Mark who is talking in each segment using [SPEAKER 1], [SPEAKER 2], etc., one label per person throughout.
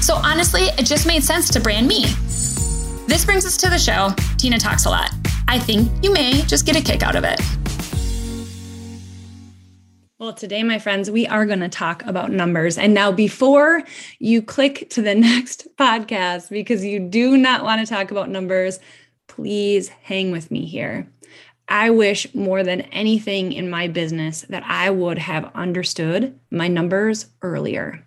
[SPEAKER 1] So honestly, it just made sense to brand me. This brings us to the show. Tena talks a lot. I think you may just get a kick out of it. Well, today, my friends, we are going to talk about numbers. And now, before you click to the next podcast, because you do not want to talk about numbers, please hang with me here. I wish more than anything in my business that I would have understood my numbers earlier.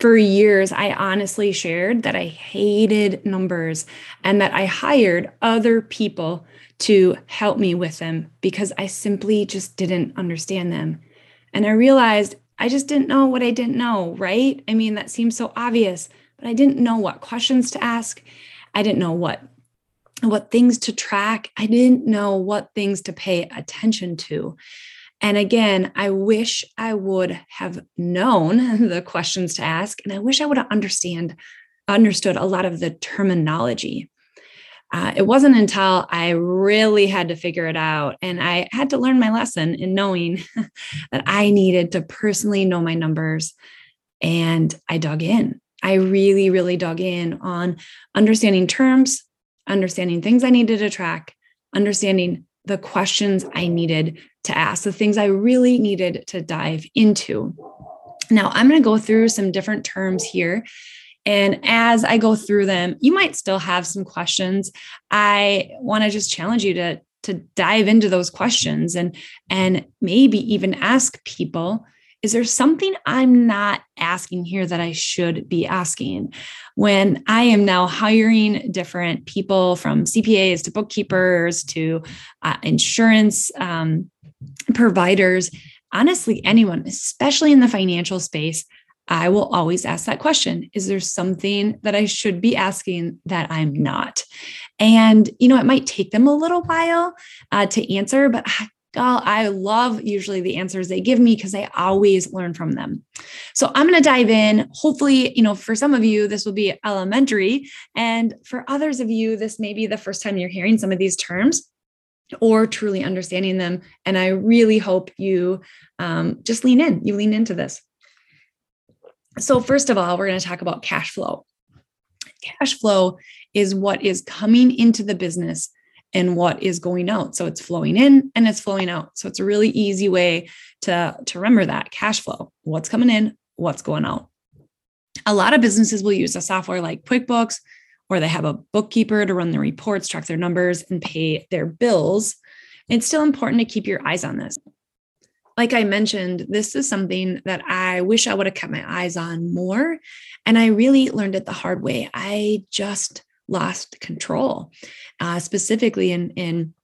[SPEAKER 1] For years, I honestly shared that I hated numbers and that I hired other people to help me with them because I simply just didn't understand them. And I realized I just didn't know what I didn't know, right? I mean, that seems so obvious, but I didn't know what questions to ask. I didn't know what what things to track. I didn't know what things to pay attention to. And again, I wish I would have known the questions to ask, and I wish I would have understand understood a lot of the terminology. Uh, it wasn't until I really had to figure it out and I had to learn my lesson in knowing that I needed to personally know my numbers. And I dug in. I really, really dug in on understanding terms, understanding things I needed to track, understanding the questions I needed to ask, the things I really needed to dive into. Now, I'm going to go through some different terms here. And as I go through them, you might still have some questions. I want to just challenge you to, to dive into those questions and, and maybe even ask people is there something I'm not asking here that I should be asking? When I am now hiring different people from CPAs to bookkeepers to uh, insurance um, providers, honestly, anyone, especially in the financial space, I will always ask that question Is there something that I should be asking that I'm not? And, you know, it might take them a little while uh, to answer, but love usually the answers they give me because I always learn from them. So I'm going to dive in. Hopefully, you know, for some of you, this will be elementary. And for others of you, this may be the first time you're hearing some of these terms or truly understanding them. And I really hope you um, just lean in, you lean into this. So, first of all, we're going to talk about cash flow. Cash flow is what is coming into the business and what is going out. So it's flowing in and it's flowing out. So it's a really easy way to, to remember that cash flow what's coming in, what's going out. A lot of businesses will use a software like QuickBooks, or they have a bookkeeper to run their reports, track their numbers, and pay their bills. It's still important to keep your eyes on this. Like I mentioned, this is something that I wish I would have kept my eyes on more. And I really learned it the hard way. I just lost control, uh, specifically in in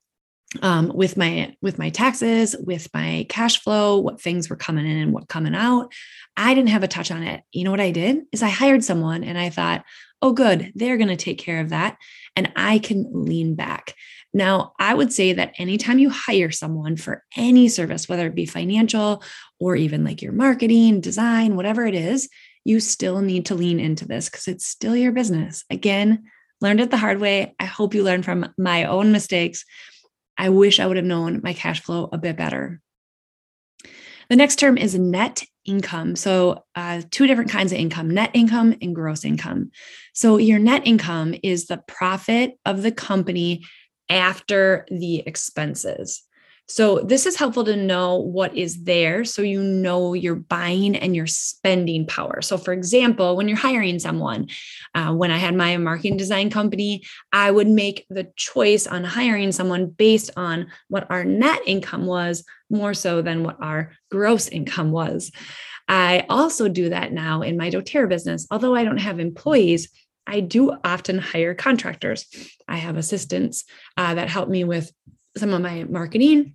[SPEAKER 1] um, with my with my taxes, with my cash flow, what things were coming in and what coming out. I didn't have a touch on it. You know what I did is I hired someone and I thought, oh, good, they're going to take care of that, and I can lean back. Now, I would say that anytime you hire someone for any service, whether it be financial or even like your marketing, design, whatever it is, you still need to lean into this because it's still your business. Again, learned it the hard way. I hope you learn from my own mistakes. I wish I would have known my cash flow a bit better. The next term is net income. So, uh, two different kinds of income net income and gross income. So, your net income is the profit of the company after the expenses. So, this is helpful to know what is there so you know your buying and your spending power. So, for example, when you're hiring someone, uh, when I had my marketing design company, I would make the choice on hiring someone based on what our net income was more so than what our gross income was. I also do that now in my doTERRA business. Although I don't have employees, I do often hire contractors. I have assistants uh, that help me with some of my marketing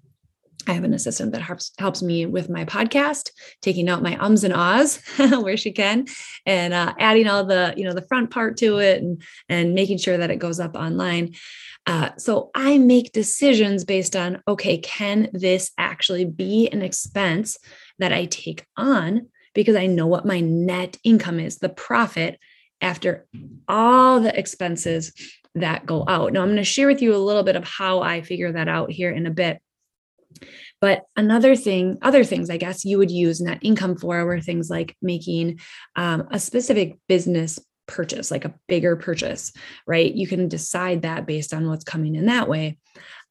[SPEAKER 1] I have an assistant that helps helps me with my podcast, taking out my ums and ahs where she can, and uh, adding all the you know the front part to it, and and making sure that it goes up online. Uh, so I make decisions based on okay, can this actually be an expense that I take on because I know what my net income is, the profit after all the expenses that go out. Now I'm going to share with you a little bit of how I figure that out here in a bit. But another thing, other things I guess you would use net income for were things like making um, a specific business purchase, like a bigger purchase, right? You can decide that based on what's coming in that way.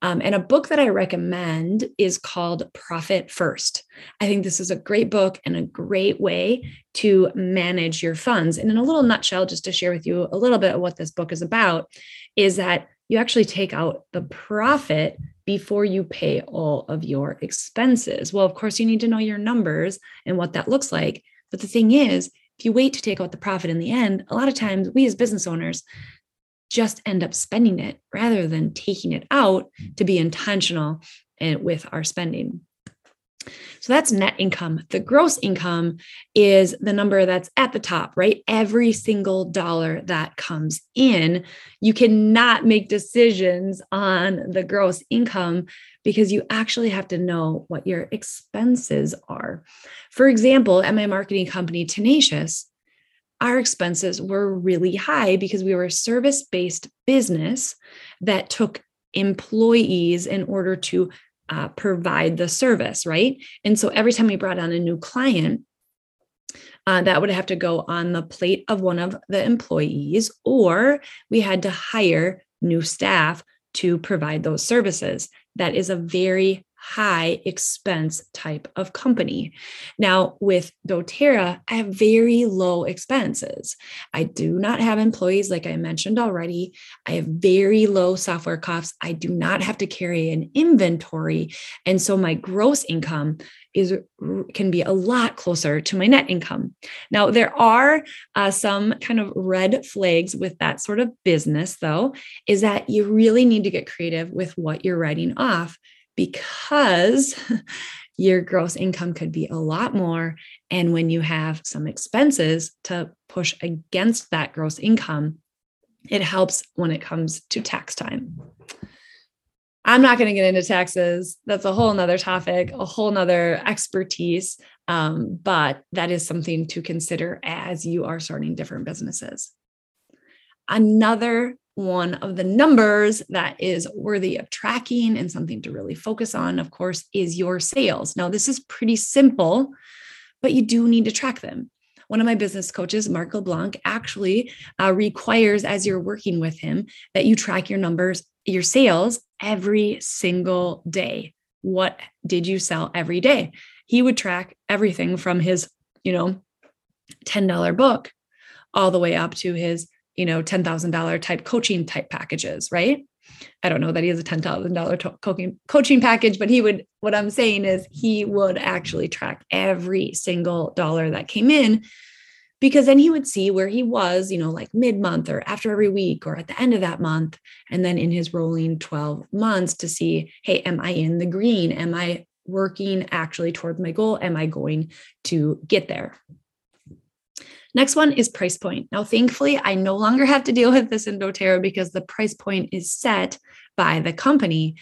[SPEAKER 1] Um, and a book that I recommend is called Profit First. I think this is a great book and a great way to manage your funds. And in a little nutshell, just to share with you a little bit of what this book is about, is that you actually take out the profit before you pay all of your expenses. Well, of course, you need to know your numbers and what that looks like. But the thing is, if you wait to take out the profit in the end, a lot of times we as business owners just end up spending it rather than taking it out to be intentional eh, with our spending. So that's net income. The gross income is the number that's at the top, right? Every single dollar that comes in, you cannot make decisions on the gross income because you actually have to know what your expenses are. For example, at my marketing company, Tenacious, our expenses were really high because we were a service based business that took employees in order to uh, provide the service, right? And so every time we brought on a new client, uh, that would have to go on the plate of one of the employees, or we had to hire new staff to provide those services. That is a very high expense type of company. Now, with doTERRA, I have very low expenses. I do not have employees, like I mentioned already. I have very low software costs. I do not have to carry an inventory. And so my gross income is can be a lot closer to my net income. Now there are uh, some kind of red flags with that sort of business though is that you really need to get creative with what you're writing off because your gross income could be a lot more. And when you have some expenses to push against that gross income, it helps when it comes to tax time. I'm not going to get into taxes. That's a whole nother topic, a whole nother expertise. Um, but that is something to consider as you are starting different businesses. Another one of the numbers that is worthy of tracking and something to really focus on, of course, is your sales. Now, this is pretty simple, but you do need to track them. One of my business coaches, Mark LeBlanc, actually uh, requires, as you're working with him, that you track your numbers, your sales every single day. What did you sell every day? He would track everything from his, you know, $10 book all the way up to his you know, $10,000 type coaching type packages, right? I don't know that he has a $10,000 coaching, coaching package, but he would, what I'm saying is he would actually track every single dollar that came in because then he would see where he was, you know, like mid month or after every week or at the end of that month. And then in his rolling 12 months to see, hey, am I in the green? Am I working actually towards my goal? Am I going to get there? Next one is price point. Now, thankfully, I no longer have to deal with this in doTERRA because the price point is set by the company.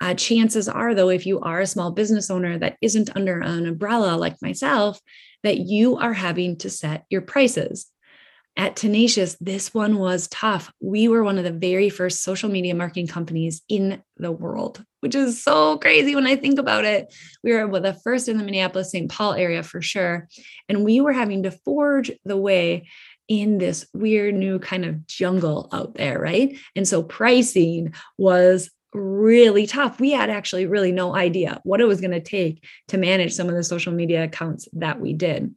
[SPEAKER 1] Uh, chances are, though, if you are a small business owner that isn't under an umbrella like myself, that you are having to set your prices at Tenacious, this one was tough. We were one of the very first social media marketing companies in the world, which is so crazy when I think about it. We were the first in the Minneapolis St. Paul area for sure. And we were having to forge the way in this weird new kind of jungle out there, right? And so pricing was really tough. We had actually really no idea what it was going to take to manage some of the social media accounts that we did.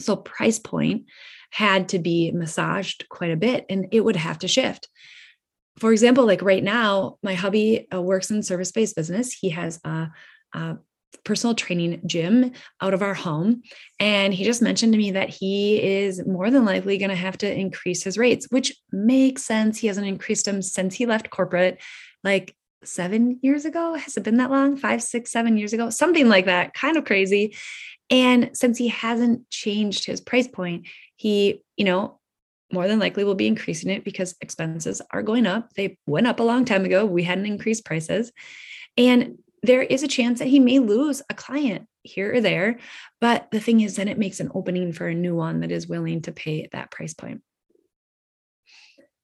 [SPEAKER 1] So, price point had to be massaged quite a bit and it would have to shift. For example, like right now, my hubby uh, works in service based business. He has a, a personal training gym out of our home. And he just mentioned to me that he is more than likely going to have to increase his rates, which makes sense. He hasn't increased them since he left corporate. Like seven years ago. Has it been that long? Five, six, seven years ago? Something like that. Kind of crazy. And since he hasn't changed his price point, he, you know, more than likely will be increasing it because expenses are going up. They went up a long time ago. We hadn't increased prices. And there is a chance that he may lose a client here or there. But the thing is, then it makes an opening for a new one that is willing to pay that price point.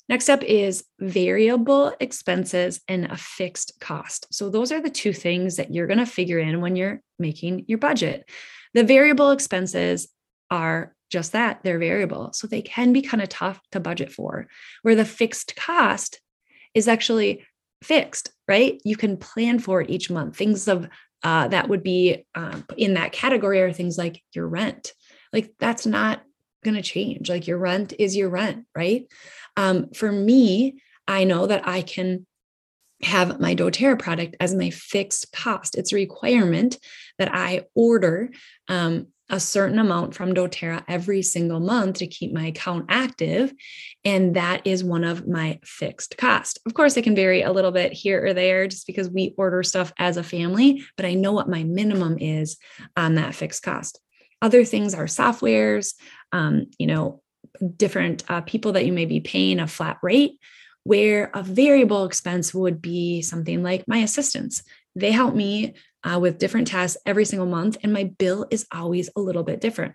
[SPEAKER 1] Next up is variable expenses and a fixed cost. So, those are the two things that you're going to figure in when you're making your budget. The variable expenses are just that they're variable. So, they can be kind of tough to budget for, where the fixed cost is actually fixed, right? You can plan for it each month. Things of uh, that would be um, in that category are things like your rent. Like, that's not going to change. Like, your rent is your rent, right? Um, for me, I know that I can have my doTERRA product as my fixed cost. It's a requirement that I order um, a certain amount from doTERRA every single month to keep my account active. And that is one of my fixed cost. Of course, it can vary a little bit here or there just because we order stuff as a family, but I know what my minimum is on that fixed cost. Other things are softwares, um, you know, different uh, people that you may be paying a flat rate, where a variable expense would be something like my assistants. They help me uh, with different tasks every single month, and my bill is always a little bit different.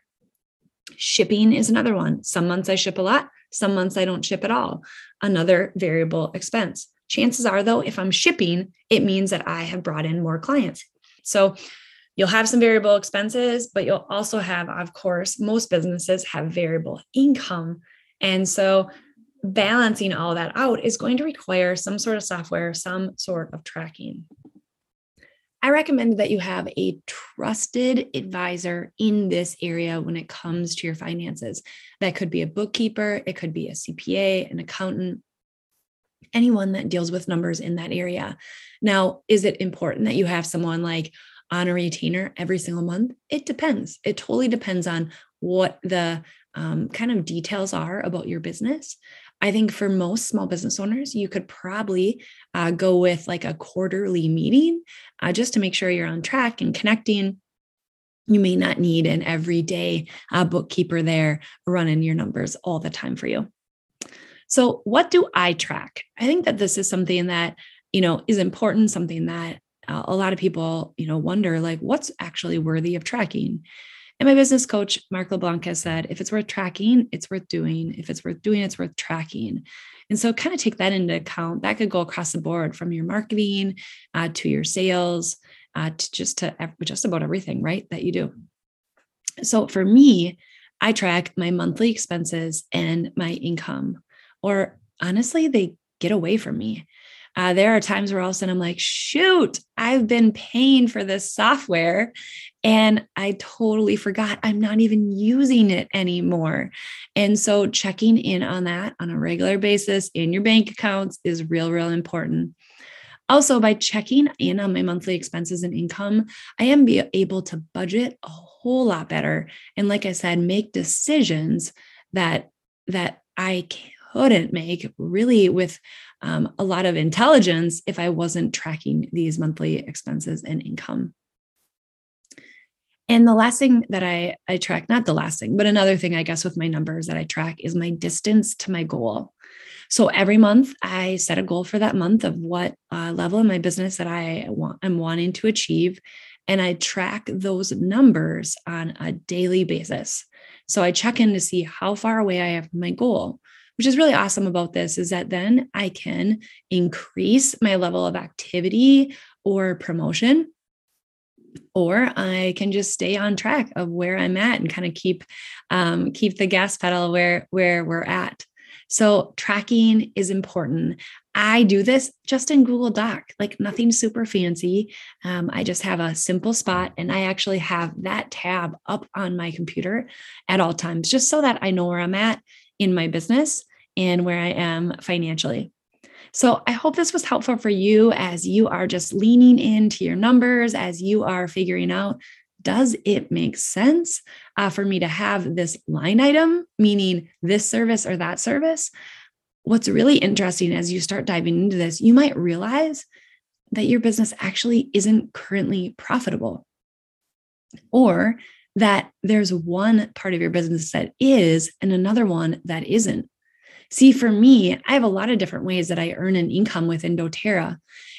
[SPEAKER 1] Shipping is another one. Some months I ship a lot, some months I don't ship at all. Another variable expense. Chances are, though, if I'm shipping, it means that I have brought in more clients. So You'll have some variable expenses, but you'll also have, of course, most businesses have variable income. And so balancing all that out is going to require some sort of software, some sort of tracking. I recommend that you have a trusted advisor in this area when it comes to your finances. That could be a bookkeeper, it could be a CPA, an accountant, anyone that deals with numbers in that area. Now, is it important that you have someone like on a retainer every single month? It depends. It totally depends on what the um, kind of details are about your business. I think for most small business owners, you could probably uh, go with like a quarterly meeting uh, just to make sure you're on track and connecting. You may not need an everyday uh, bookkeeper there running your numbers all the time for you. So, what do I track? I think that this is something that you know is important, something that uh, a lot of people, you know, wonder like what's actually worthy of tracking. And my business coach, Mark LeBlanc, has said if it's worth tracking, it's worth doing. If it's worth doing, it's worth tracking. And so, kind of take that into account. That could go across the board from your marketing uh, to your sales, uh, to just to just about everything, right? That you do. So, for me, I track my monthly expenses and my income, or honestly, they get away from me. Uh, there are times where all of a sudden I'm like, shoot, I've been paying for this software and I totally forgot I'm not even using it anymore. And so checking in on that on a regular basis in your bank accounts is real, real important. Also, by checking in on my monthly expenses and income, I am be able to budget a whole lot better. And like I said, make decisions that that I couldn't make really with um, a lot of intelligence if I wasn't tracking these monthly expenses and income. And the last thing that I, I track, not the last thing, but another thing I guess with my numbers that I track is my distance to my goal. So every month I set a goal for that month of what uh, level in my business that I want, I'm wanting to achieve. And I track those numbers on a daily basis. So I check in to see how far away I have from my goal which is really awesome about this is that then I can increase my level of activity or promotion or I can just stay on track of where I'm at and kind of keep um, keep the gas pedal where where we're at. So tracking is important. I do this just in Google Doc, like nothing super fancy. Um, I just have a simple spot and I actually have that tab up on my computer at all times, just so that I know where I'm at in my business and where I am financially. So I hope this was helpful for you as you are just leaning into your numbers, as you are figuring out does it make sense uh, for me to have this line item, meaning this service or that service? What's really interesting as you start diving into this, you might realize that your business actually isn't currently profitable or that there's one part of your business that is and another one that isn't. See, for me, I have a lot of different ways that I earn an income within doTERRA.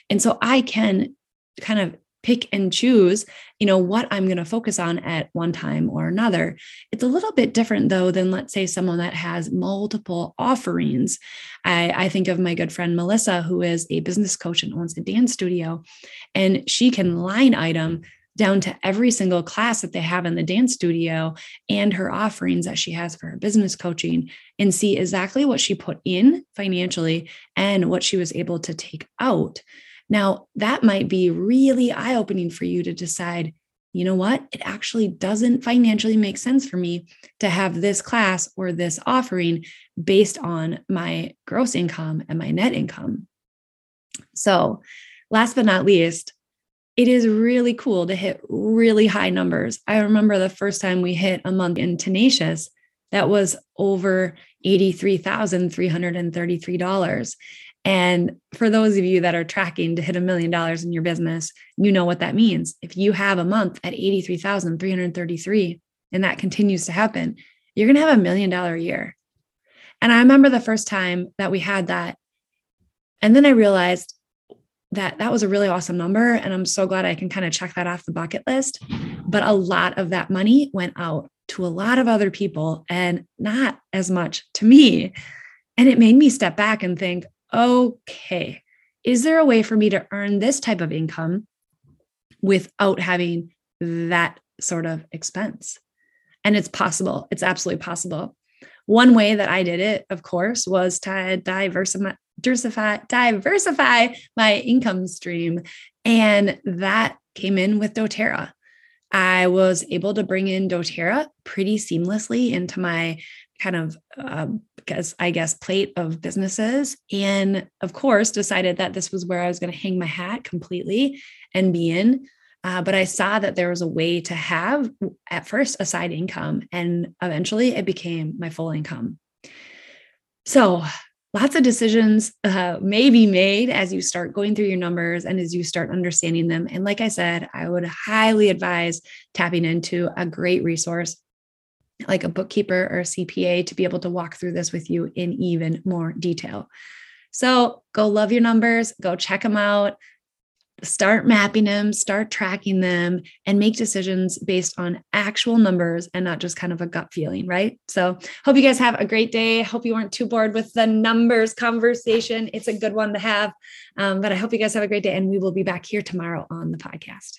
[SPEAKER 1] And so I can kind of pick and choose, you know, what I'm going to focus on at one time or another. It's a little bit different though than let's say someone that has multiple offerings. I, I think of my good friend Melissa, who is a business coach and owns a dance studio, and she can line item down to every single class that they have in the dance studio and her offerings that she has for her business coaching and see exactly what she put in financially and what she was able to take out. Now, that might be really eye opening for you to decide, you know what? It actually doesn't financially make sense for me to have this class or this offering based on my gross income and my net income. So, last but not least, it is really cool to hit really high numbers. I remember the first time we hit a month in Tenacious, that was over $83,333. And for those of you that are tracking to hit a million dollars in your business, you know what that means. If you have a month at 83,333 and that continues to happen, you're going to have a million dollar year. And I remember the first time that we had that. And then I realized that that was a really awesome number and i'm so glad i can kind of check that off the bucket list. But a lot of that money went out to a lot of other people and not as much to me. And it made me step back and think okay is there a way for me to earn this type of income without having that sort of expense? And it's possible it's absolutely possible. One way that I did it, of course, was to diversify, diversify, diversify my income stream. And that came in with doTERRA. I was able to bring in doTERRA pretty seamlessly into my kind of, uh, I guess, plate of businesses. And of course, decided that this was where I was going to hang my hat completely and be in. Uh, but I saw that there was a way to have at first a side income, and eventually it became my full income. So lots of decisions uh, may be made as you start going through your numbers and as you start understanding them. And like I said, I would highly advise tapping into a great resource like a bookkeeper or a CPA to be able to walk through this with you in even more detail. So go love your numbers, go check them out start mapping them, start tracking them, and make decisions based on actual numbers and not just kind of a gut feeling, right? So, hope you guys have a great day. Hope you weren't too bored with the numbers conversation. It's a good one to have. Um, but I hope you guys have a great day, and we will be back here tomorrow on the podcast.